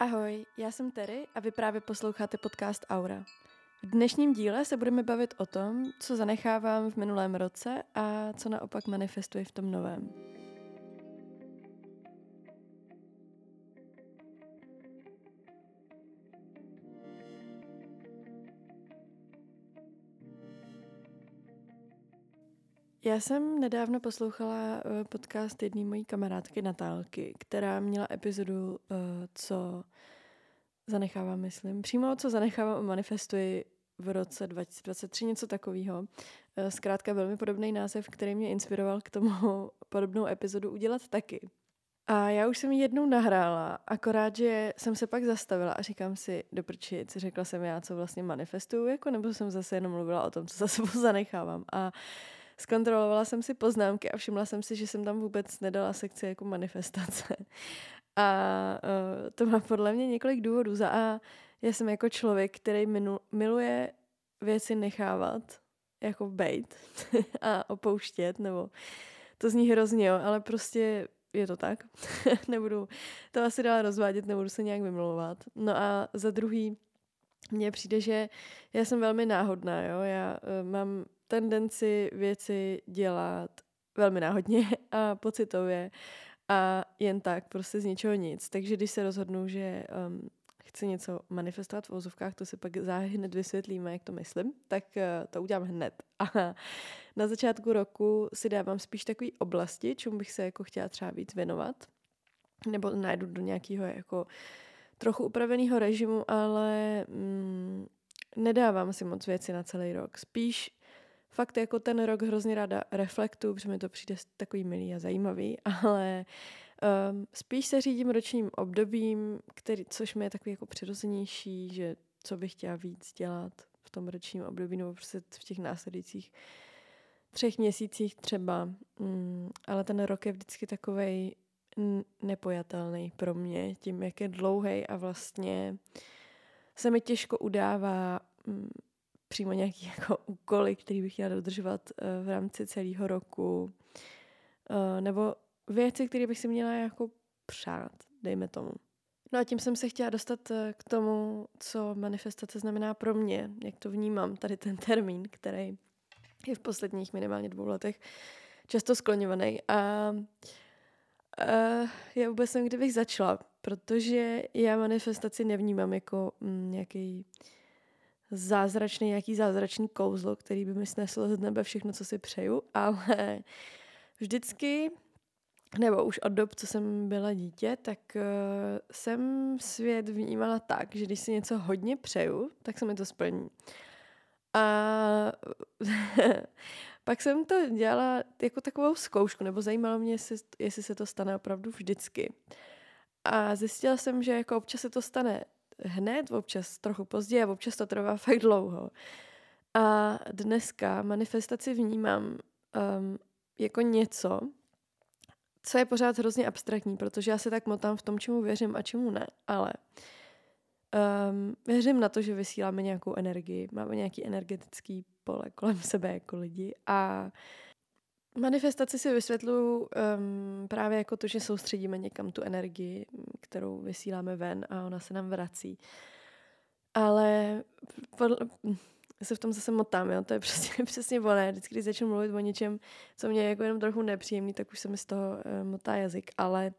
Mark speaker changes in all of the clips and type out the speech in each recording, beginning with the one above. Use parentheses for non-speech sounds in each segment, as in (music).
Speaker 1: Ahoj, já jsem Terry a vy právě posloucháte podcast Aura. V dnešním díle se budeme bavit o tom, co zanechávám v minulém roce a co naopak manifestuji v tom novém. Já jsem nedávno poslouchala eh, podcast jedné mojí kamarádky Natálky, která měla epizodu, eh, co zanechávám, myslím. Přímo co zanechávám manifestuji v roce 2023, něco takového. Eh, zkrátka velmi podobný název, který mě inspiroval k tomu (laughs) podobnou epizodu udělat taky. A já už jsem ji jednou nahrála, akorát, že jsem se pak zastavila a říkám si, doprčit, řekla jsem já, co vlastně manifestuju, jako, nebo jsem zase jenom mluvila o tom, co za sebou (laughs) zanechávám. A zkontrolovala jsem si poznámky a všimla jsem si, že jsem tam vůbec nedala sekci jako manifestace. (laughs) A uh, to má podle mě několik důvodů. Za A, já jsem jako člověk, který minu, miluje věci nechávat, jako bejt (laughs) a opouštět, nebo to zní hrozně, jo, ale prostě je to tak. (laughs) nebudu to asi dál rozvádět, nebudu se nějak vymlouvat. No a za druhý, mně přijde, že já jsem velmi náhodná, jo, já uh, mám tendenci věci dělat velmi náhodně (laughs) a pocitově a jen tak, prostě z ničeho nic. Takže když se rozhodnu, že um, chci něco manifestovat v ozovkách, to si pak záhy hned vysvětlíme, jak to myslím, tak uh, to udělám hned. A (laughs) na začátku roku si dávám spíš takové oblasti, čemu bych se jako chtěla třeba víc věnovat, nebo najdu do nějakého jako trochu upraveného režimu, ale mm, nedávám si moc věci na celý rok. Spíš fakt jako ten rok hrozně ráda reflektu, protože mi to přijde takový milý a zajímavý, (laughs) ale um, spíš se řídím ročním obdobím, který, což mi je takový jako přirozenější, že co bych chtěla víc dělat v tom ročním období nebo prostě v těch následujících třech měsících třeba. Mm, ale ten rok je vždycky takovej nepojatelný pro mě, tím, jak je dlouhý a vlastně se mi těžko udává mm, přímo nějaký (laughs) jako úkoly, který bych chtěla dodržovat uh, v rámci celého roku. Uh, nebo věci, které bych si měla jako přát, dejme tomu. No a tím jsem se chtěla dostat eh, k tomu, co manifestace znamená pro mě, jak to vnímám, tady ten termín, který je v posledních minimálně dvou letech často skloňovaný. A uh, já vůbec jsem kdybych začala, protože já manifestaci nevnímám jako mm, nějaký zázračný, nějaký zázračný kouzlo, který by mi snesl z nebe všechno, co si přeju, (laughs) ale vždycky, nebo už od dob, co jsem byla dítě, tak uh, jsem svět vnímala tak, že když si něco hodně přeju, tak se mi to splní. A (laughs) pak jsem to dělala jako takovou zkoušku, nebo zajímalo mě, jestli, jestli se to stane opravdu vždycky. A zjistila jsem, že jako občas se to stane hned, občas trochu později a občas to trvá (laughs) fakt dlouho. A dneska manifestaci vnímám um, jako něco, co je pořád hrozně abstraktní, protože já se tak motám v tom, čemu věřím a čemu ne, ale um, věřím na to, že vysíláme nějakou energii, máme nějaký energetický pole kolem sebe jako lidi a Manifestaci si vysvětluju um, právě jako to, že soustředíme někam tu energii, kterou vysíláme ven a ona se nám vrací. Ale podle, se v tom zase motám, jo? to je (laughs) přesně, přesně ono. Vždycky, když začnu mluvit o něčem, co mě je jako jenom trochu nepříjemný, tak už se mi z toho uh, motá jazyk. Ale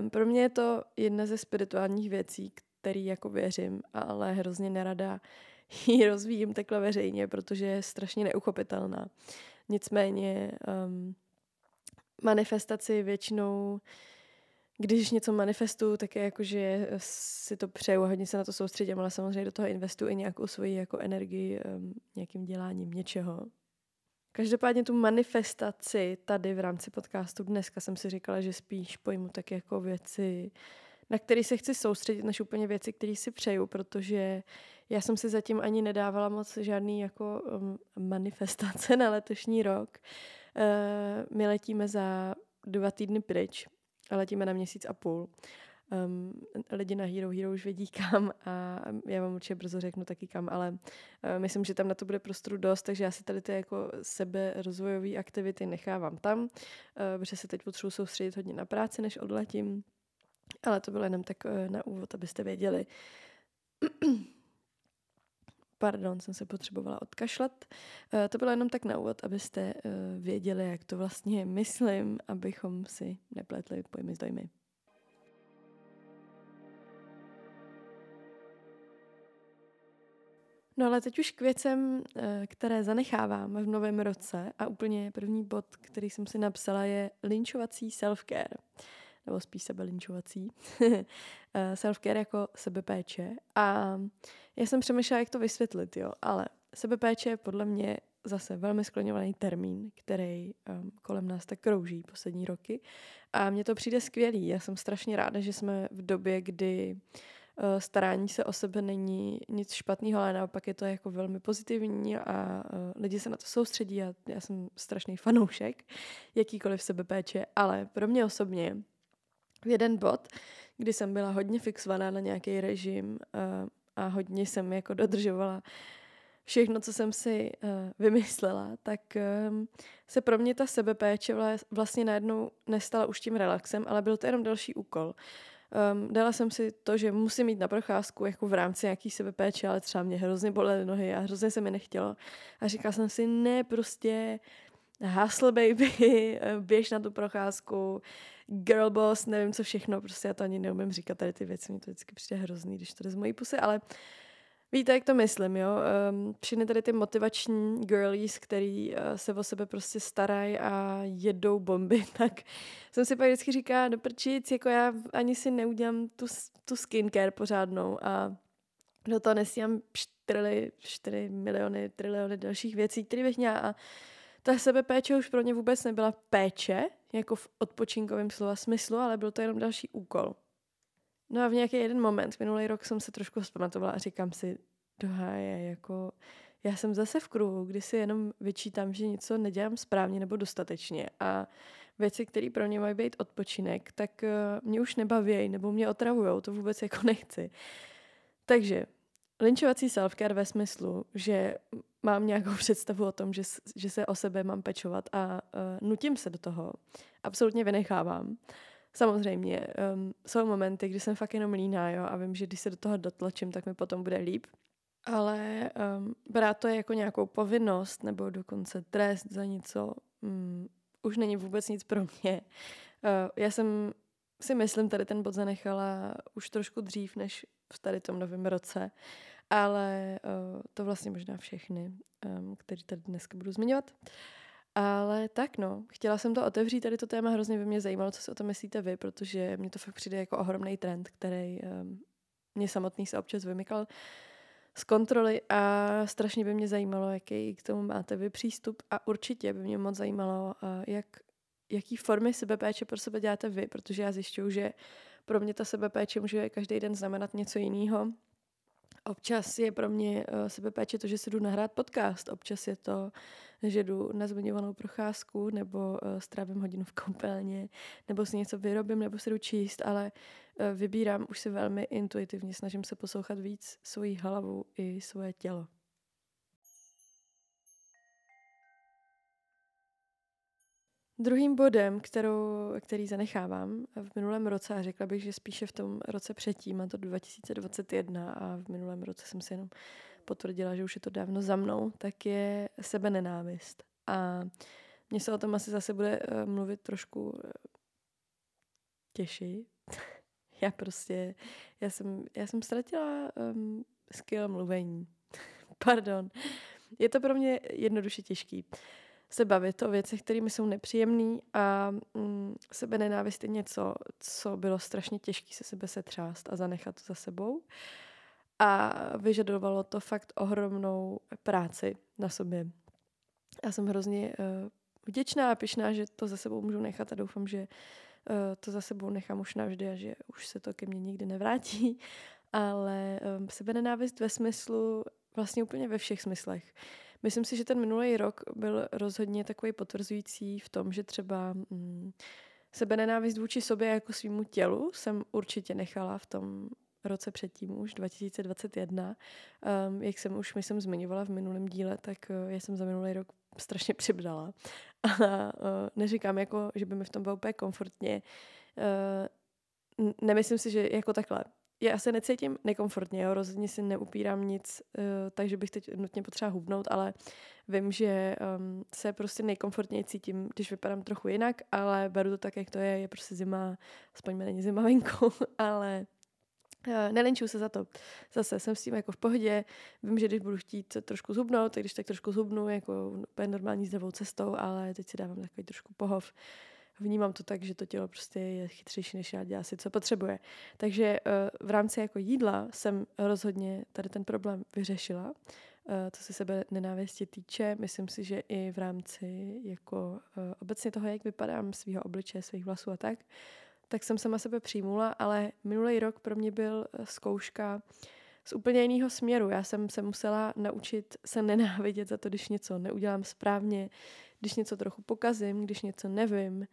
Speaker 1: um, pro mě je to jedna ze spirituálních věcí, který jako věřím, ale hrozně nerada (laughs) ji rozvíjím takhle veřejně, protože je strašně neuchopitelná. Nicméně um, manifestaci většinou, když něco manifestuju, tak je jako, že si to přeju a hodně se na to soustředím, ale samozřejmě do toho investuji i nějakou svoji jako energii um, nějakým děláním něčeho. Každopádně tu manifestaci tady v rámci podcastu dneska jsem si říkala, že spíš pojmu tak jako věci, na které se chci soustředit, než úplně věci, které si přeju, protože já jsem si zatím ani nedávala moc žádný jako um, manifestace na letošní rok. Uh, my letíme za dva týdny pryč a letíme na měsíc a půl. Um, lidi na Hero Hero už vědí kam a já vám určitě brzo řeknu taky kam, ale uh, myslím, že tam na to bude prostoru dost, takže já si tady ty jako sebe rozvojové aktivity nechávám tam, uh, protože se teď potřebuji soustředit hodně na práci, než odletím. Ale (clears throat) to bylo jenom tak na úvod, abyste věděli. Pardon, jsem se potřebovala odkašlat. To bylo jenom tak na úvod, abyste věděli, jak to vlastně myslím, abychom si nepletli pojmy s dojmy. No ale teď už k věcem, eh, které zanechávám v novém roce a úplně první bod, který jsem si napsala, je linčovací self-care. Nebo spíš sebelinčovací. (laughs) Eh, self-care jako sebepéče. A já jsem přemýšlela, jak to vysvětlit, jo. Ale sebepéče je podle mě zase velmi skloňovaný termín, který um, kolem nás tak krouží poslední roky. A mně to přijde skvělý. Já jsem strašně ráda, že jsme v době, kdy uh, starání se o sebe není nic špatného, ale naopak je to jako velmi pozitivní a eh, lidi se na to soustředí a já jsem strašný fanoušek jakýkoliv sebepéče, ale pro mě osobně jeden bod, kdy jsem byla hodně fixovaná na nějaký režim a, eh, a hodně jsem jako dodržovala všechno, co jsem si uh, vymyslela, tak um, se pro mě ta sebepéče vlastně najednou nestala už tím relaxem, ale byl to jenom další úkol. Um, dala jsem si to, že musím jít na procházku jako v rámci nějaký sebepéče, ale třeba mě hrozně bolely nohy a hrozně se mi nechtělo. A říkala jsem si, ne, prostě hustle baby, (laughs) běž na tu procházku, girl boss, nevím co všechno, prostě já to ani neumím říkat tady ty věci, mi to vždycky přijde hrozný, když to jde z mojí pusy, ale Víte, jak to myslím, jo? Um, všechny tady ty motivační girlies, který uh, se o sebe prostě starají a jedou bomby, (laughs) tak jsem si pak vždycky říká, do prčic, jako já ani si neudělám tu, tu skincare pořádnou a do toho nesíám 4, 4 miliony, triliony dalších věcí, které bych měla a ta sebepéče už pro mě vůbec nebyla péče, jako v odpočinkovém slova smyslu, ale byl to jenom další úkol. No a v nějaký jeden moment, minulý rok jsem se trošku vzpamatovala a říkám si, doháje, jako já jsem zase v kruhu, kdy si jenom vyčítám, že něco nedělám správně nebo dostatečně a věci, které pro mě mají být odpočinek, tak uh, mě už nebaví nebo mě otravujou, to vůbec jako (laughs) nechci. Takže linčovací self-care ve smyslu, že mám nějakou (laughs) představu o tom, že, že se o sebe mám pečovat a uh, nutím se do toho, absolutně vynechávám. Samozřejmě, um, jsou momenty, kdy jsem fakt jenom líná, jo, a vím, že když se do toho dotlačím, tak mi potom bude líp. Ale um, brát to jako nějakou povinnost nebo dokonce trest za něco um, už není vůbec nic pro mě. Uh, já jsem si myslím, tady ten bod zanechala už trošku dřív, než v tady tom novém roce, ale uh, to vlastně možná všechny, um, který tady dneska budu zmiňovat. Ale tak no, chtěla jsem to otevřít, tady to téma hrozně by mě zajímalo, co si o tom myslíte vy, protože mě to fakt přijde jako ohromný trend, který um, mě samotný se občas vymykal z kontroly a strašně by mě zajímalo, jaký k tomu máte vy přístup a určitě by mě moc zajímalo, uh, jak, jaký formy sebepéče pro sebe děláte vy, protože já zjišťuju, že pro mě ta sebepéče může každý den znamenat něco jiného. Občas je pro mě uh, sebepéče to, že si jdu nahrát podcast, občas je to že jdu na zmiňovanou procházku nebo uh, strávím hodinu v koupelně, nebo si něco vyrobím, nebo si jdu číst, ale uh, vybírám už si velmi intuitivně, snažím se poslouchat víc svoji hlavu i svoje tělo. Druhým bodem, kterou, který zanechávám v minulém roce, a řekla bych, že spíše v tom roce předtím, a to 2021, a v minulém roce jsem si jenom potvrdila, že už je to dávno za mnou, tak je sebenenávist. A mně se o tom asi zase bude uh, mluvit trošku uh, těžší. (laughs) já prostě, já jsem, já jsem ztratila um, skill mluvení. (laughs) Pardon. Je to pro mě jednoduše těžký se bavit o věcech, které jsou nepříjemné a mm, sebenenávist je něco, co bylo strašně těžké se sebe setřást a zanechat to za sebou. A vyžadovalo to fakt ohromnou práci na sobě. Já jsem hrozně uh, vděčná a pišná, že to za sebou můžu nechat a doufám, že uh, to za sebou nechám už navždy a že už se to ke mně nikdy nevrátí. (laughs) Ale um, sebenenávist ve smyslu, vlastně úplně ve všech smyslech. Myslím si, že ten minulý rok byl rozhodně takový potvrzující v tom, že třeba mm, sebenenávist vůči sobě jako svýmu tělu jsem určitě nechala v tom roce předtím už, 2021. Um, ehm, jak jsem už, myslím, zmiňovala v minulém díle, tak uh, já jsem za minulý rok strašně přibdala. (laughs) A uh, neříkám jako, že by mi v tom bylo úplně komfortně. Uh, nemyslím si, že jako takhle. Já asi necítím nekomfortně, jo, rozhodně si neupírám nic, uh, takže bych teď nutně potřeba hubnout, ale vím, že um, se prostě nejkomfortněji cítím, když vypadám trochu jinak, ale beru to tak, jak to je, je prostě zima, aspoň mi není zima venku, (laughs) ale Uh, nelenčuju se za to. Zase jsem s tím jako v pohodě. Vím, že když budu chtít trošku zhubnout, tak když tak trošku zhubnu, jako úplně normální zdravou cestou, ale teď si dávám takový trošku pohov. Vnímám to tak, že to tělo prostě je chytřejší, než já dělá si, co potřebuje. Takže uh, v rámci jako jídla jsem rozhodně tady ten problém vyřešila. Uh, co se sebe nenávisti týče, myslím si, že i v rámci jako uh, obecně toho, jak vypadám, svého obličeje, svých vlasů a tak, tak jsem sama sebe přijmula, ale minulý rok pro mě byl eh, zkouška z úplně jiného směru. Já jsem se musela naučit se nenávidět za to, když něco neudělám správně, když něco trochu pokazím, když něco nevím.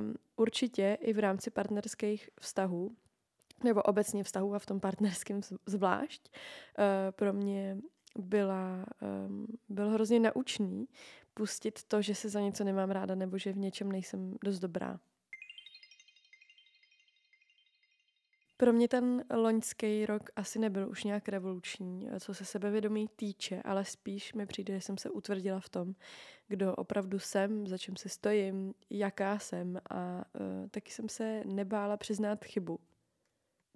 Speaker 1: Um, určitě i v rámci partnerských vztahů, nebo obecně vztahů a v tom partnerském zvlášť, uh, pro mě byla, um, byl hrozně naučný pustit to, že se za něco nemám ráda nebo že v něčem nejsem dost dobrá. Pro mě ten loňský rok asi nebyl už nějak revoluční, co se sebevědomí týče, ale spíš mi přijde, že jsem se utvrdila v tom, kdo opravdu jsem, za čím se stojím, jaká jsem a uh, taky jsem se nebála přiznat chybu.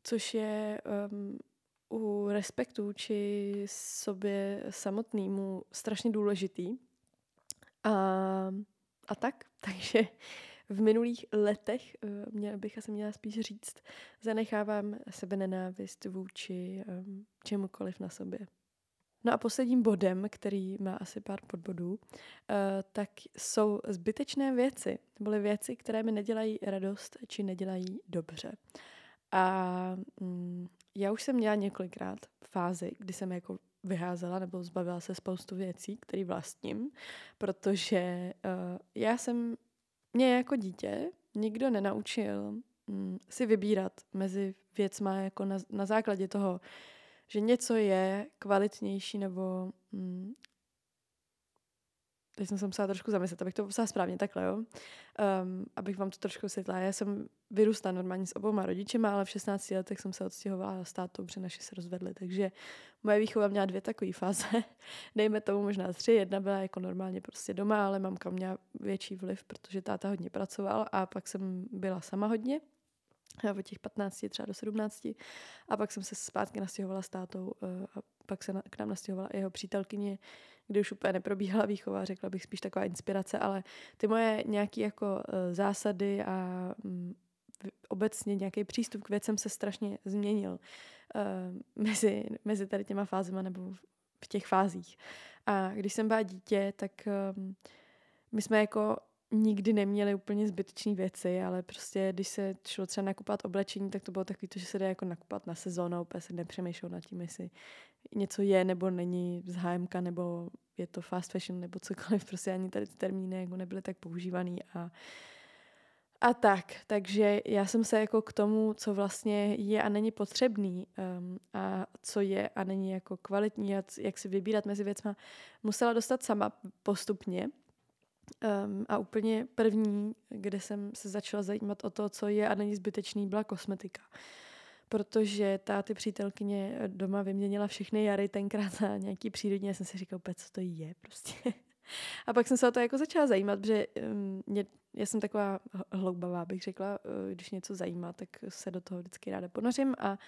Speaker 1: Což je um, u respektu či sobě samotnému strašně důležitý. A, a tak, (laughs) takže v minulých letech, eh, měl bych asi měla spíš říct, zanechávám sebe nenávist vůči um, čemukoliv na sobě. No a posledním bodem, který má asi pár podbodů, uh, tak jsou zbytečné věci. Byly věci, které mi nedělají radost či nedělají dobře. A um, já už jsem měla několikrát fázi, kdy jsem jako vyházela nebo zbavila se spoustu věcí, které vlastním, protože uh, já jsem mě jako dítě nikdo nenaučil mm, si vybírat mezi věcma jako na, na základě toho, že něco je kvalitnější nebo mm, teď jsem se musela trošku zamyslet, abych to popsala správně takhle, jo. Um, abych vám to trošku vysvětlila. Já jsem vyrůstala normálně s obouma rodičema, ale v 16 letech jsem se odstěhovala s tátou, protože naši se rozvedli. Takže moje výchova měla dvě takové fáze. (laughs) Dejme tomu možná tři. Jedna byla jako normálně prostě doma, ale mamka měla větší vliv, protože táta hodně pracoval a pak jsem byla sama hodně od těch 15 třeba do 17 a pak jsem se zpátky nastěhovala s tátou eh, a pak se k nám nastěhovala jeho přítelkyně, kdy už úplně neprobíhala výchova, řekla bych spíš taková inspirace, ale ty moje nějaké jako eh, zásady a mm, obecně nějaký přístup k věcem se strašně změnil uh, mezi, mezi tady těma fázema nebo v těch fázích. A když jsem byla dítě, tak um, my jsme jako nikdy neměli úplně zbytečné věci, ale prostě když se šlo třeba nakupovat oblečení, tak to bylo takový to, že se jde jako nakupovat na sezónu, úplně se nepřemýšlel nad tím, jestli něco je nebo není z HMK, nebo je to fast fashion, nebo cokoliv, (laughs) prostě ani tady ty termíny jako nebyly tak používaný a a tak, takže já jsem se jako k tomu, co vlastně je a není potřebný um, a co je a není jako kvalitní a jak si vybírat mezi věcma, musela dostat sama postupně. Um, a úplně první, kde jsem se začala zajímat o to, co je a není zbytečný, byla kosmetika. Protože ta ty přítelkyně doma vyměnila všechny jary tenkrát za nějaký přírodní. Já jsem si říkala, co to je prostě. (laughs) A pak jsem se o to jako začala zajímat, um, mě, já jsem taková hloubavá, bych řekla, uh, když něco zajímá, tak se do toho vždycky ráda ponořím a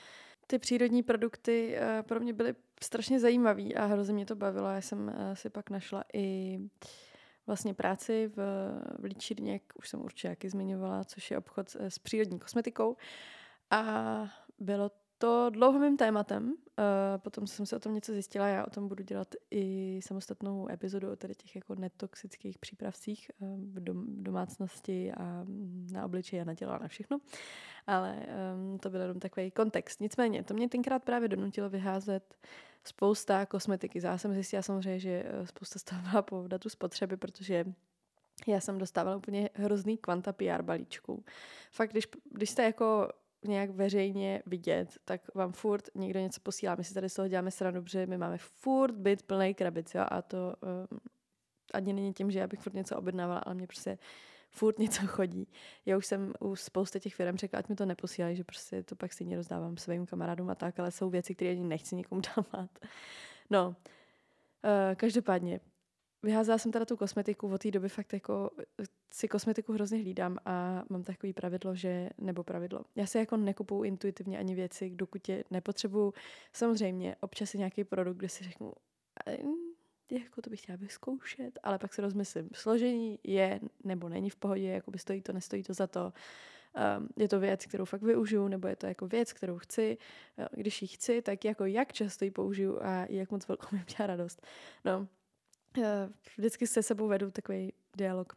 Speaker 1: ty přírodní produkty uh, pro mě byly strašně zajímavý a hrozně mě to bavilo. Já jsem uh, si pak našla i vlastně práci v, v Líčírně, jak už jsem určitě jaký zmiňovala, což je obchod s přírodní kosmetikou. A bylo to dlouho mým tématem. Uh, potom jsem se o tom něco zjistila. Já o tom budu dělat i samostatnou epizodu o tady těch jako netoxických přípravcích uh, v, dom- v domácnosti a na obličeji a na tělo a na všechno. Ale um, to byl jenom takový kontext. Nicméně, to mě tenkrát právě donutilo vyházet spousta kosmetiky. Já jsem zjistila samozřejmě, že spousta z toho (laughs) byla po datu spotřeby, protože já jsem dostávala úplně hrozný kvanta PR balíčků. Fakt, když, když jste jako nějak veřejně vidět, tak vám furt někdo něco posílá. My si tady z toho děláme srandu, protože my máme furt byt plný krabic, jo, a to um, ani není tím, že já bych furt něco objednávala, ale mě prostě furt něco chodí. Já už jsem u spousty těch firm řekla, ať mi to neposílají, že prostě to pak stejně rozdávám svým kamarádům a tak, ale jsou věci, které ani nechci nikomu (laughs) dávat. No, uh, každopádně, vyházela jsem teda tu kosmetiku, od té doby fakt jako eh, si kosmetiku hrozně hlídám a mám takový pravidlo, že, nebo pravidlo, já si jako nekupuju intuitivně ani věci, dokud je nepotřebuju. Samozřejmě, občas je nějaký produkt, kde si řeknu, jako to bych chtěla vyzkoušet, ale pak si rozmyslím, složení je nebo není v pohodě, jako by stojí to, nestojí to za to, um, je to věc, kterou fakt využiju, nebo je to jako věc, kterou chci, když ji chci, tak jako jak často ji použiju a jak moc velkou mi udělá radost. No, Eh, vždycky se sebou vedu takový dialog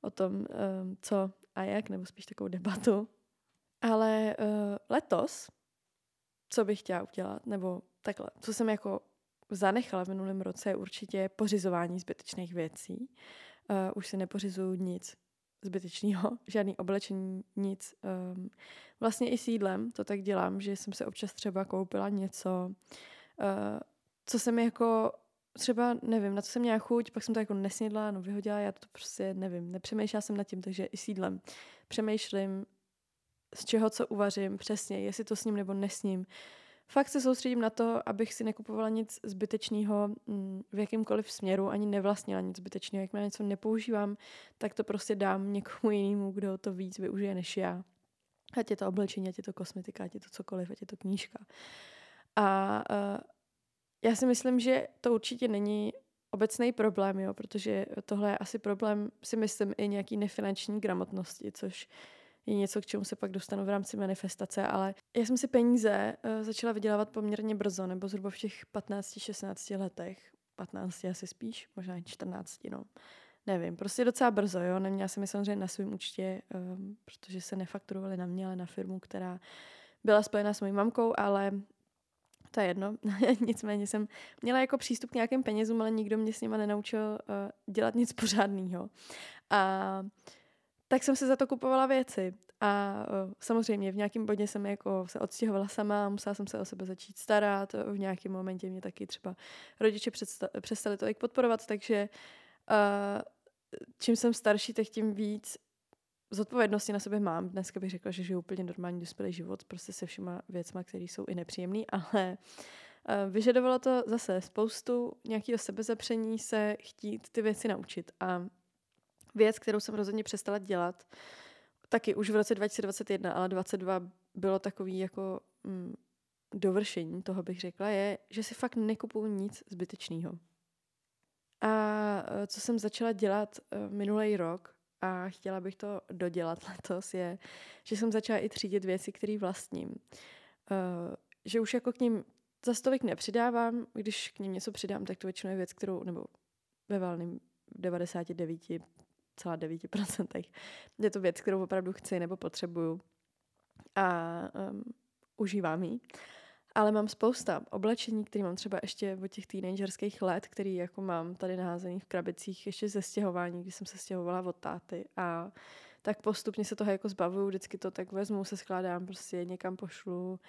Speaker 1: o tom, ehm, co a jak, nebo spíš takovou debatu. Ale uh, letos, co bych chtěla udělat, nebo takhle, co jsem jako zanechala v minulém roce, je určitě pořizování zbytečných věcí. Uh, už si nepořizuju nic zbytečného, (laughs) žádný oblečení, nic. Um, vlastně i sídlem to tak dělám, že jsem se občas třeba koupila něco, uh, co jsem jako třeba nevím, na co jsem měla chuť, pak jsem to jako nesnědla, no vyhodila, já to prostě nevím, nepřemýšlela jsem nad tím, takže i sídlem přemýšlím, z čeho co uvařím přesně, jestli to s ním nebo nesním. Fakt se soustředím na to, abych si nekupovala nic zbytečného mm, v jakýmkoliv směru, ani nevlastnila nic zbytečného. Jakmile něco nepoužívám, tak to prostě dám někomu jinému, kdo to víc využije než já. Ať je to oblečení, ať je to kosmetika, ať je to cokoliv, ať je to knížka. A uh, já si myslím, že to určitě není obecný problém, jo, protože tohle je asi problém, si myslím, i nějaký nefinanční gramotnosti, což je něco, k čemu se pak dostanu v rámci manifestace, ale já jsem si peníze uh, začala vydělávat poměrně brzo, nebo zhruba v těch 15-16 letech. 15 asi spíš, možná i 14, no. Nevím, prostě docela brzo, jo. Neměla jsem je samozřejmě na svém účtě, um, protože se nefakturovali na mě, ale na firmu, která byla spojená s mojí mamkou, ale to je jedno. (laughs) Nicméně jsem měla jako přístup k nějakým penězům, ale nikdo mě s nima nenaučil uh, dělat nic pořádného. A tak jsem se za to kupovala věci. A uh, samozřejmě v nějakém bodě jsem jako se odstěhovala sama, musela jsem se o sebe začít starat. V nějakém momentě mě taky třeba rodiče přestali tolik podporovat, takže uh, čím jsem starší, tak tím víc zodpovědnosti na sebe mám. Dneska bych řekla, že žiju úplně normální dospělý život, prostě se všema věcma, které jsou i nepříjemné, (laughs) ale uh, vyžadovalo to zase spoustu nějakého sebezapření se chtít ty věci naučit. A věc, kterou jsem rozhodně přestala dělat, taky už v roce 2021, ale 2022 bylo takový jako mm, dovršení toho bych řekla, je, že si fakt nekupuju nic zbytečného. A eh, co jsem začala dělat uh, minulý rok, a chtěla bych to dodělat (laughs) letos, je, že jsem začala i třídit věci, které vlastním. Uh, že už jako k ním za stolik nepřidávám, když k ním něco přidám, tak to většinou je věc, kterou, nebo ve valným 99,9% (laughs) je to věc, kterou opravdu chci nebo potřebuju. A um, užívám ji. Ale mám spousta oblečení, které mám třeba ještě od těch teenagerských let, který jako mám tady naházený v krabicích ještě ze stěhování, když jsem se stěhovala od táty. A tak postupně se toho jako zbavuju, vždycky to tak vezmu, se skládám, prostě někam pošlu,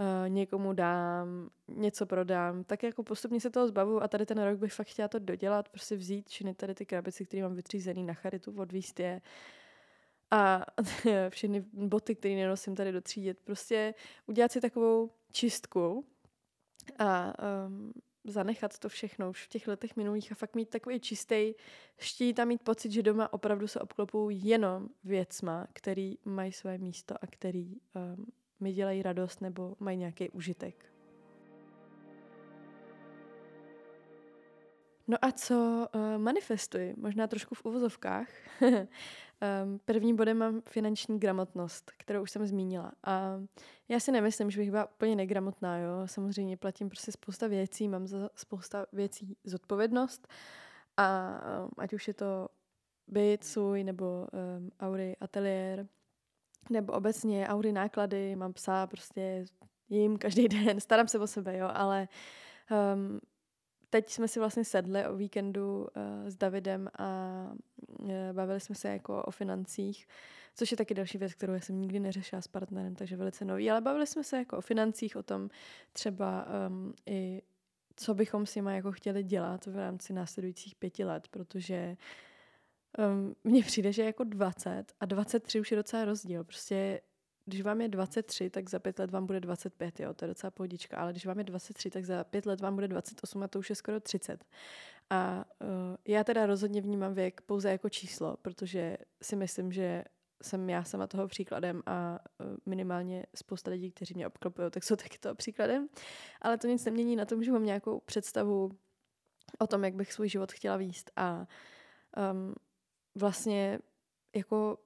Speaker 1: uh, někomu dám, něco prodám, tak jako postupně se toho zbavuju a tady ten rok bych fakt chtěla to dodělat, prostě vzít všechny tady ty krabice, které mám vytřízený na charitu, odvíst je, a (laughs) všechny boty, které nenosím tady dotřídit. Prostě udělat si takovou čistku a um, zanechat to všechno už v těch letech minulých a fakt mít takový čistý štít a mít pocit, že doma opravdu se obklopují jenom věcma, který mají své místo a který um, mi dělají radost nebo mají nějaký užitek. No a co uh, manifestuji? Možná trošku v uvozovkách. (laughs) Um, prvním bodem mám finanční gramotnost, kterou už jsem zmínila. A já si nemyslím, že bych byla úplně negramotná, jo. Samozřejmě platím prostě spousta věcí, mám za spousta věcí zodpovědnost. A ať už je to byt svůj, nebo um, Aury ateliér, nebo obecně Aury náklady, mám psa, prostě jim každý (laughs) den, starám se o sebe, jo, ale um, teď jsme si vlastně sedli o víkendu uh, s Davidem a uh, bavili jsme se jako o financích, což je taky další věc, kterou já jsem nikdy neřešila s partnerem, takže velice nový, ale bavili jsme se jako o financích, o tom třeba um, i co bychom s nimi jako chtěli dělat v rámci následujících pěti let, protože um, mně přijde, že jako 20 a 23 už je docela rozdíl. Prostě když vám je 23, tak za pět let vám bude 25, jo, to je docela pohodička, ale když vám je 23, tak za pět let vám bude 28 a to už je skoro 30. A uh, já teda rozhodně vnímám věk pouze jako číslo, protože si myslím, že jsem já sama toho příkladem a uh, minimálně spousta lidí, kteří mě obklopují, tak jsou taky toho příkladem. Ale to nic nemění na tom, že mám nějakou představu o tom, jak bych svůj život chtěla výst a um, vlastně jako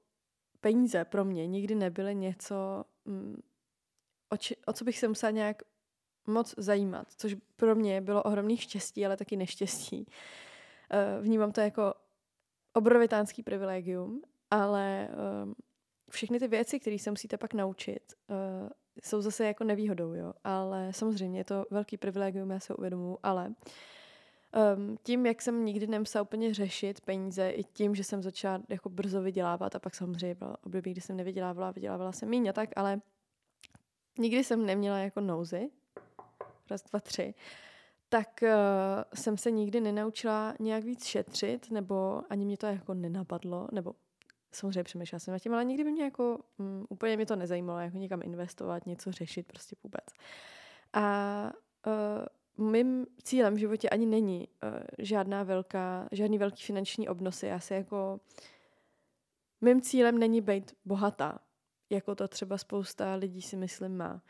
Speaker 1: peníze pro mě nikdy nebyly něco, mm, o, či, o co bych se musela nějak moc zajímat, což pro mě bylo ohromný štěstí, ale taky neštěstí. Uh, vnímám to jako obrovitánský privilegium, ale uh, všechny ty věci, které se musíte pak naučit, uh, jsou zase jako nevýhodou, jo. Ale samozřejmě je to velký privilegium, já se uvědomuji, ale uh, Um, tím, jak jsem nikdy nemusela úplně řešit peníze, i tím, že jsem začala jako brzo vydělávat a pak samozřejmě bylo období, kdy jsem nevydělávala, vydělávala jsem a tak, ale nikdy jsem neměla jako nouzy, raz, dva, tři, tak uh, jsem se nikdy nenaučila nějak víc šetřit, nebo ani mě to jako nenapadlo, nebo samozřejmě přemýšlela jsem nad tím, ale nikdy by mě jako, um, úplně mě to nezajímalo, jako někam investovat, něco řešit, prostě vůbec. A uh, mým cílem v životě ani není uh, žádná velká, žádný velký finanční obnosy. Já se jako... Mým cílem není být bohatá, jako to třeba spousta lidí si myslím má.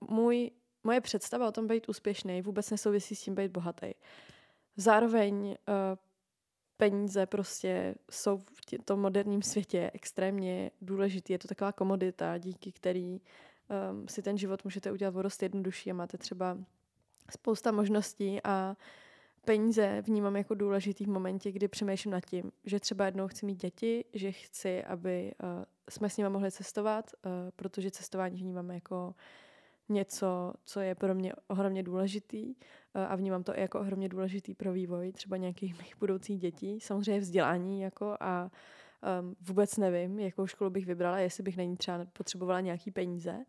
Speaker 1: Můj, moje představa o tom být úspěšný vůbec nesouvisí s tím být bohatý. Zároveň uh, peníze prostě jsou v tom moderním světě extrémně důležitý. Je to taková komodita, díky který um, si ten život můžete udělat o dost jednodušší a máte třeba spousta možností a peníze vnímám jako důležitý v momentě, kdy přemýšlím nad tím, že třeba jednou chci mít děti, že chci, aby uh, jsme s nimi mohli cestovat, uh, protože cestování vnímám jako něco, co je pro mě ohromně důležitý uh, a vnímám to i jako ohromně důležitý pro vývoj třeba nějakých mých budoucích dětí. Samozřejmě vzdělání jako a um, vůbec nevím, jakou školu bych vybrala, jestli bych na ní třeba potřebovala nějaký peníze.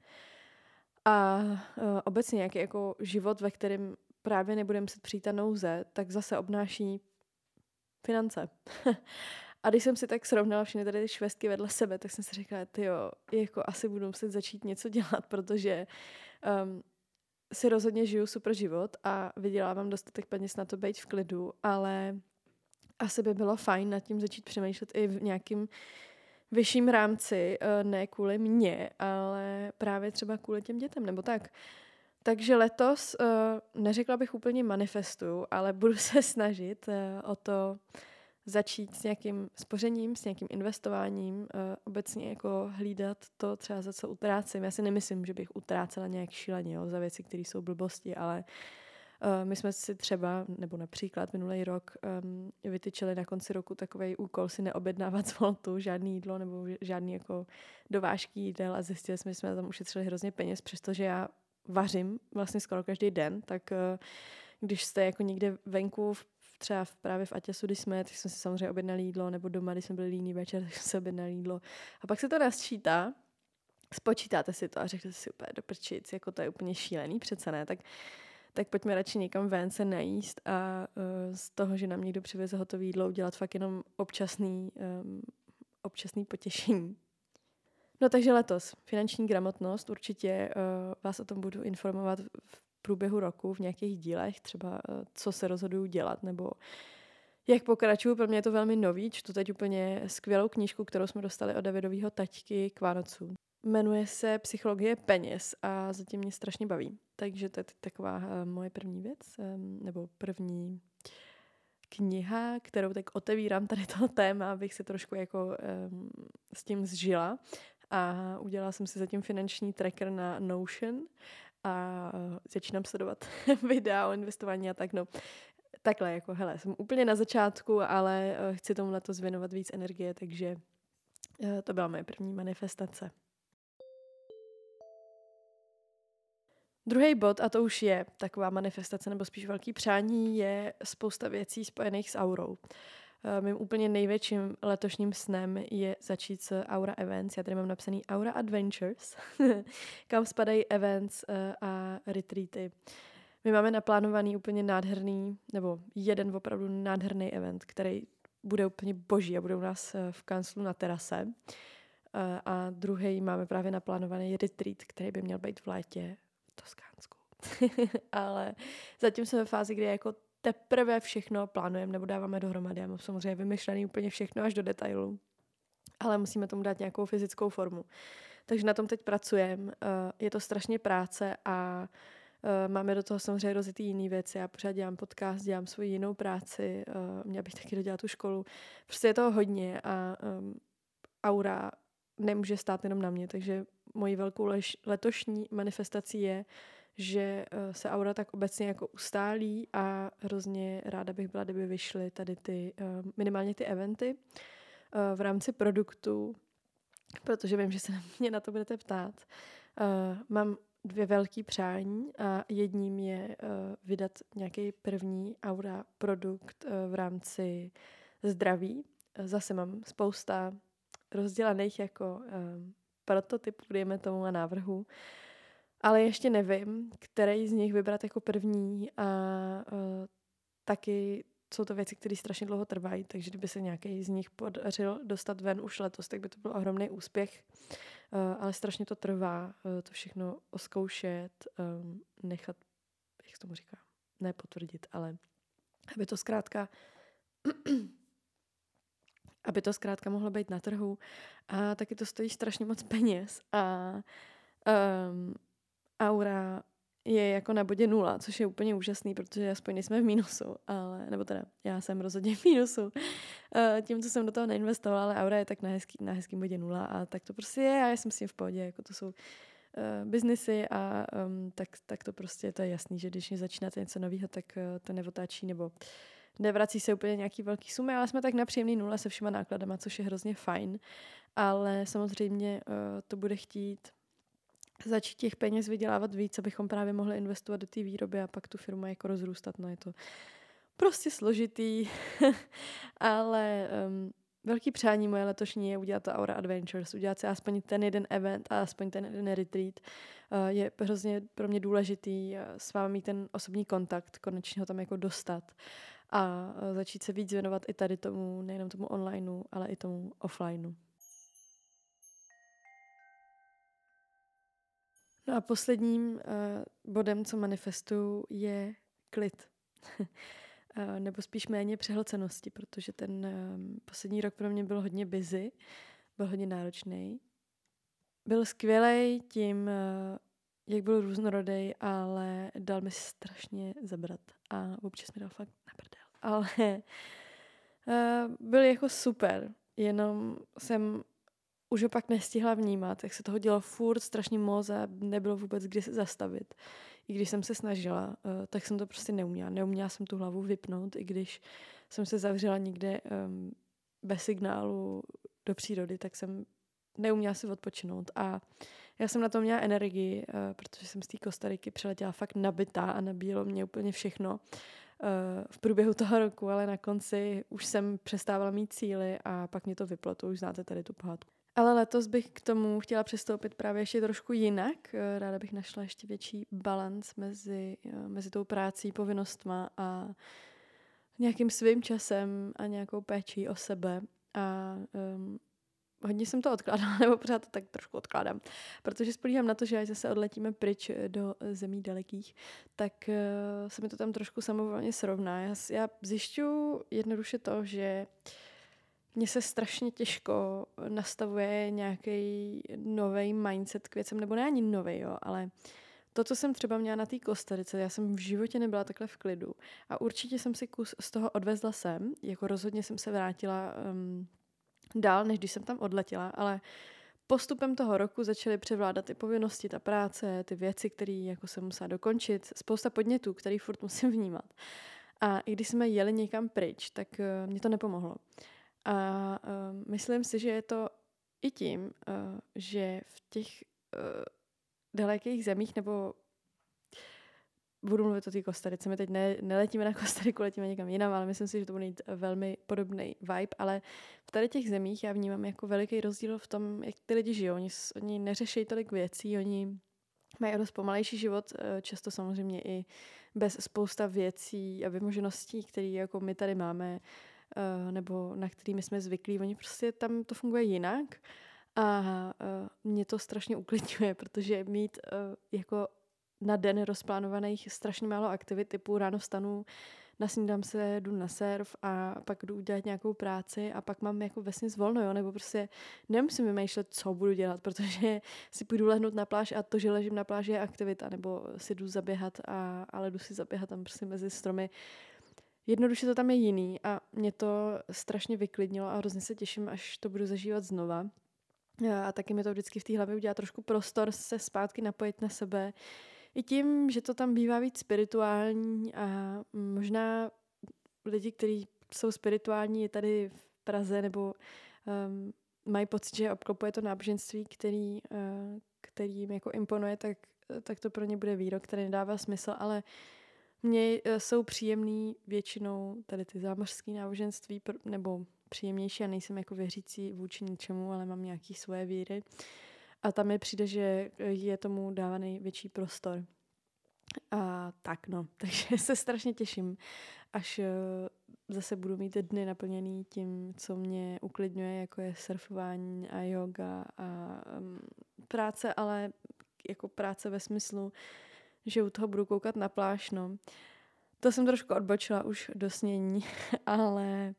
Speaker 1: A uh, obecně nějaký jako život, ve kterém právě nebudeme muset přijít ta nouze, tak zase obnáší finance. (laughs) a když jsem si tak srovnala všechny tady ty švestky vedle sebe, tak jsem si říkala, ty jo, jako asi budu muset začít něco dělat, (laughs) protože um, si rozhodně žiju super život a vydělávám dostatek peněz na to být v klidu, ale asi by bylo fajn nad tím začít přemýšlet i v nějakým vyšším rámci, eh, ne kvůli mně, ale právě třeba kvůli těm dětem, nebo tak. Takže letos, eh, neřekla bych úplně manifestu, ale budu (laughs) se snažit eh, o to začít s nějakým spořením, s nějakým investováním, obecně jako hlídat to třeba za co utrácím. Já si nemyslím, že bych utrácela nějak šíleně jo, za věci, které jsou blbosti, ale uh, my jsme si třeba, nebo například minulý rok, um, vytyčili na konci roku takový úkol si neobjednávat z Voltu žádný jídlo nebo žádný jako dovážky jídel a zjistili jsme, že jsme tam ušetřili hrozně peněz, přestože já vařím vlastně skoro každý den, tak uh, když jste jako někde venku, třeba v, právě v Atěsu, když jsme, tak jsme si samozřejmě objednali jídlo, nebo doma, když jsme byli líní večer, (laughs) tak jsme si objednali jídlo. A pak se to nasčítá, spočítáte si to a řeknete si úplně do prčic, jako to je úplně šílený, přece ne, tak tak pojďme radši někam ven se najíst a uh, z toho, že nám někdo přiveze hotové jídlo, udělat fakt jenom občasný, um, občasný potěšení. No takže letos finanční gramotnost, určitě uh, vás o tom budu informovat v průběhu roku v nějakých dílech, třeba uh, co se rozhoduju dělat, nebo jak pokračuju, pro mě je to velmi nový, čtu teď úplně skvělou knížku, kterou jsme dostali od Davidového taťky k Vánocům. Jmenuje se Psychologie peněz a zatím mě strašně baví. Takže to je taková uh, moje první věc, um, nebo první kniha, kterou tak otevírám tady to (laughs) téma, abych se trošku jako um, s tím zžila. A udělala jsem si zatím finanční tracker na Notion a uh, začínám sledovat (laughs) videa o investování a tak. No, takhle, jako hele, jsem úplně na začátku, ale uh, chci tomu letos věnovat víc energie, takže to byla moje první manifestace. Druhý bod, a to už je taková manifestace nebo spíš velký přání, je spousta věcí spojených s aurou. Eh, mým úplně největším letošním snem je začít s Aura Events. Já tady mám napsaný Aura Adventures, (laughs) kam spadají events eh, a retreaty. My máme naplánovaný úplně nádherný, nebo jeden opravdu nádherný event, který bude úplně boží a bude u nás eh, v kanclu na terase. A druhý máme právě naplánovaný retreat, který by měl být v létě Toskánsku. (laughs) Ale zatím jsme ve fázi, kdy jako teprve všechno plánujeme nebo dáváme dohromady. Já mám samozřejmě vymyšlený úplně všechno až do detailu. Ale musíme tomu dát nějakou fyzickou formu. Takže na tom teď pracujeme. Eh, je to strašně práce a Uh, máme do toho samozřejmě rozjetý jiný věci. Já pořád dělám podcast, dělám svoji jinou práci, uh, měla bych taky dodělat tu školu. Prostě je toho hodně a aura nemůže stát jenom na mě, takže mojí velkou lež, letošní manifestací je, že uh, se aura tak obecně jako ustálí a hrozně ráda bych byla, kdyby vyšly tady ty, uh, minimálně ty eventy uh, v rámci produktu, protože vím, že se mě na to budete ptát. Mám dvě velké přání a jedním je vydat nějaký první aura produkt v rámci zdraví. Zase mám spousta rozdělaných jako um, prototypů, dejme tomu, a návrhu. Ale ještě nevím, který z nich vybrat jako první a uh, taky jsou to věci, které strašně dlouho trvají, takže kdyby se nějaký z nich podařil dostat ven už letos, tak by to byl ohromný úspěch. Uh, ale strašně to trvá, uh, to všechno oskoušet, um, nechat, jak tomu říká, ne potvrdit, ale aby to zkrátka aby to zkrátka mohlo být na trhu a taky to stojí strašně moc peněz a um, Aura je jako na bodě nula, což je úplně úžasný, protože aspoň nejsme v mínusu, ale, nebo teda já jsem rozhodně v mínusu. Uh, tím, co jsem do toho neinvestovala, ale Aura je tak na, hezký, na hezkým bodě nula a tak to prostě je a já jsem s tím v pohodě, jako to jsou uh, biznesy a um, tak, tak to prostě to je jasný, že když začínáte něco nového, tak uh, to nevotáčí nebo nevrací se úplně nějaký velký sumy, ale jsme tak na příjemný nule se všema nákladama, což je hrozně fajn. Ale samozřejmě uh, to bude chtít začít těch peněz vydělávat víc, abychom právě mohli investovat do té výroby a pak tu firmu jako rozrůstat. No je to prostě složitý, (laughs) ale um, velký přání moje letošní je udělat to Aura Adventures, udělat si aspoň ten jeden event a aspoň ten jeden retreat. Uh, je hrozně pro mě důležitý uh, s vámi mít ten osobní kontakt, konečně ho tam jako dostat a uh, začít se víc věnovat i tady tomu, nejenom tomu onlineu, ale i tomu offlineu. No a posledním uh, bodem, co manifestuju, je klid. uh, (laughs) nebo spíš méně přehlcenosti, protože ten um, poslední rok pro mě byl hodně busy, byl hodně náročný. Byl skvělý tím, uh, jak byl různorodý, ale dal mi strašně zabrat a občas mi dal fakt na prdel. (laughs) Ale uh, byl jako super, jenom jsem už ho pak nestihla vnímat, jak se toho dělo furt strašně moc a nebylo vůbec kdy se zastavit. I když jsem se snažila, eh, tak jsem to prostě neuměla. Neuměla jsem tu hlavu vypnout, i když jsem se zavřela někde um, bez signálu do přírody, tak jsem neuměla si odpočinout. A já jsem na to měla energii, uh, protože jsem z té Kostariky přiletěla fakt nabitá a nabíjelo mě úplně všechno uh, v průběhu toho roku, ale na konci už jsem přestávala mít cíly a pak mě to vyplo, to už znáte tady tu pohádku. Ale letos bych k tomu chtěla přistoupit právě ještě trošku jinak. Eh, ráda bych našla ještě větší balans mezi, eh, mezi tou prácí, povinnostma a nějakým svým časem a nějakou péčí o sebe. A um, hodně jsem to odkládala, (laughs) nebo pořád to tak trošku odkládám, protože spolíhám na to, že až zase odletíme pryč do zemí dalekých, tak uh, se mi to tam trošku samovolně srovná. Já, já zjišťuju jednoduše to, že mně se strašně těžko nastavuje nějaký nový mindset k věcem, nebo ne ani nový, jo, ale to, co jsem třeba měla na té Kostarice, já jsem v životě nebyla takhle v klidu a určitě jsem si kus z toho odvezla sem, jako rozhodně jsem se vrátila um, dál, než když jsem tam odletěla, ale postupem toho roku začaly převládat ty povinnosti, ta práce, ty věci, které jako jsem musela dokončit, spousta podnětů, který furt musím vnímat. A i když jsme jeli někam pryč, tak uh, mě to nepomohlo. A uh, myslím si, že je to i tím, uh, že v těch uh, dalekých zemích, nebo budu mluvit o té Kostarice, my teď ne, neletíme na Kostariku, letíme někam jinam, ale myslím si, že to bude mít velmi podobný vibe, ale v tady těch zemích já vnímám jako veliký rozdíl v tom, jak ty lidi žijou. Oni, oni neřeší tolik věcí, oni mají dost pomalejší život, často samozřejmě i bez spousta věcí a vymožeností, které jako my tady máme uh, nebo na kterými jsme zvyklí. Oni prostě tam to funguje jinak a uh, mě to strašně uklidňuje, (laughs) protože mít uh, jako na den rozplánovaných strašně málo aktivit, typu ráno vstanu, nasnídám se, jdu na surf a pak jdu udělat nějakou práci a pak mám jako vesně volno, jo, nebo prostě nemusím vymýšlet, co budu dělat, (laughs) protože si půjdu lehnout na pláž a to, že ležím na pláži je aktivita, nebo si jdu zaběhat, a, ale jdu si zaběhat tam prostě mezi stromy. Jednoduše to tam je jiný a mě to strašně vyklidnilo a hrozně se těším, až to budu zažívat znova. A taky mi to vždycky v té hlavě udělá trošku prostor se zpátky napojit na sebe, i tím, že to tam bývá víc spirituální a možná lidi, kteří jsou spirituální, je tady v Praze nebo um, mají pocit, že obklopuje to náboženství, který, uh, který jim jako imponuje, tak, tak to pro ně bude výrok, který nedává smysl, ale mně uh, jsou příjemný většinou tady ty zámořské náboženství, nebo příjemnější a nejsem jako věřící vůči ničemu, ale mám nějaký svoje víry. Uh, a tam mi přijde, že je tomu dávaný větší prostor. A tak no, (laughs) takže se strašně těším, až eh, zase budu mít dny naplněný tím, co mě uklidňuje, jako je surfování a yoga a um, práce, ale jako práce ve smyslu, že u toho budu koukat na pláž, no. To jsem trošku odbočila už do snění, (laughs) ale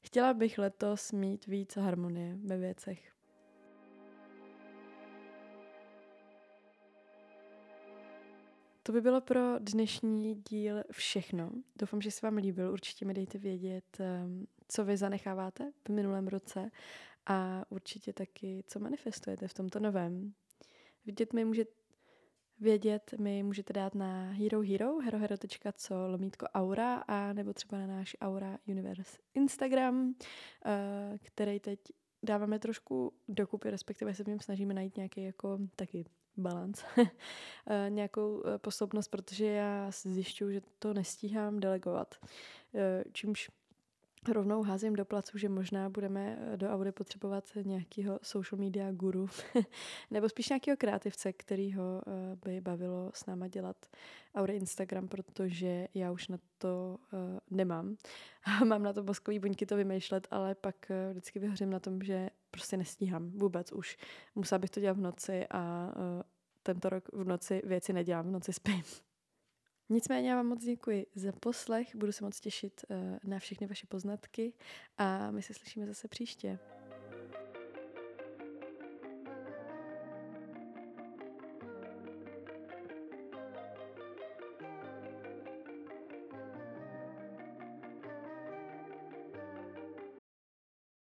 Speaker 1: chtěla bych letos mít víc harmonie ve věcech. To by bylo pro dnešní díl všechno. Doufám, že se vám líbil. Určitě mi dejte vědět, ehm, co vy zanecháváte v minulém roce a určitě taky, co manifestujete v tomto novém. Vidět mi můžete vědět mi můžete dát na Hero Hero, herohero.co lomítko aura a nebo třeba na náš Aura Universe Instagram, eh, který teď dáváme trošku dokupy, respektive se v něm snažíme najít nějaký jako taky balans, (laughs) eh, nějakou eh, posloupnost, protože já zjišťuju, že to nestíhám delegovat. Eh, čímž rovnou házím do placu, že možná budeme do Audy potřebovat nějakého social media guru, (laughs) nebo spíš nějakého kreativce, kterýho by bavilo s náma dělat Audi Instagram, protože já už na to nemám. (laughs) mám na to boskový buňky to vymýšlet, ale pak vždycky vyhořím na tom, že prostě nestíhám vůbec už. Musela bych to dělat v noci a tento rok v noci věci nedělám, v noci spím. Nicméně já vám moc děkuji za poslech, budu se moc těšit uh, na všechny vaše poznatky a my se slyšíme zase příště.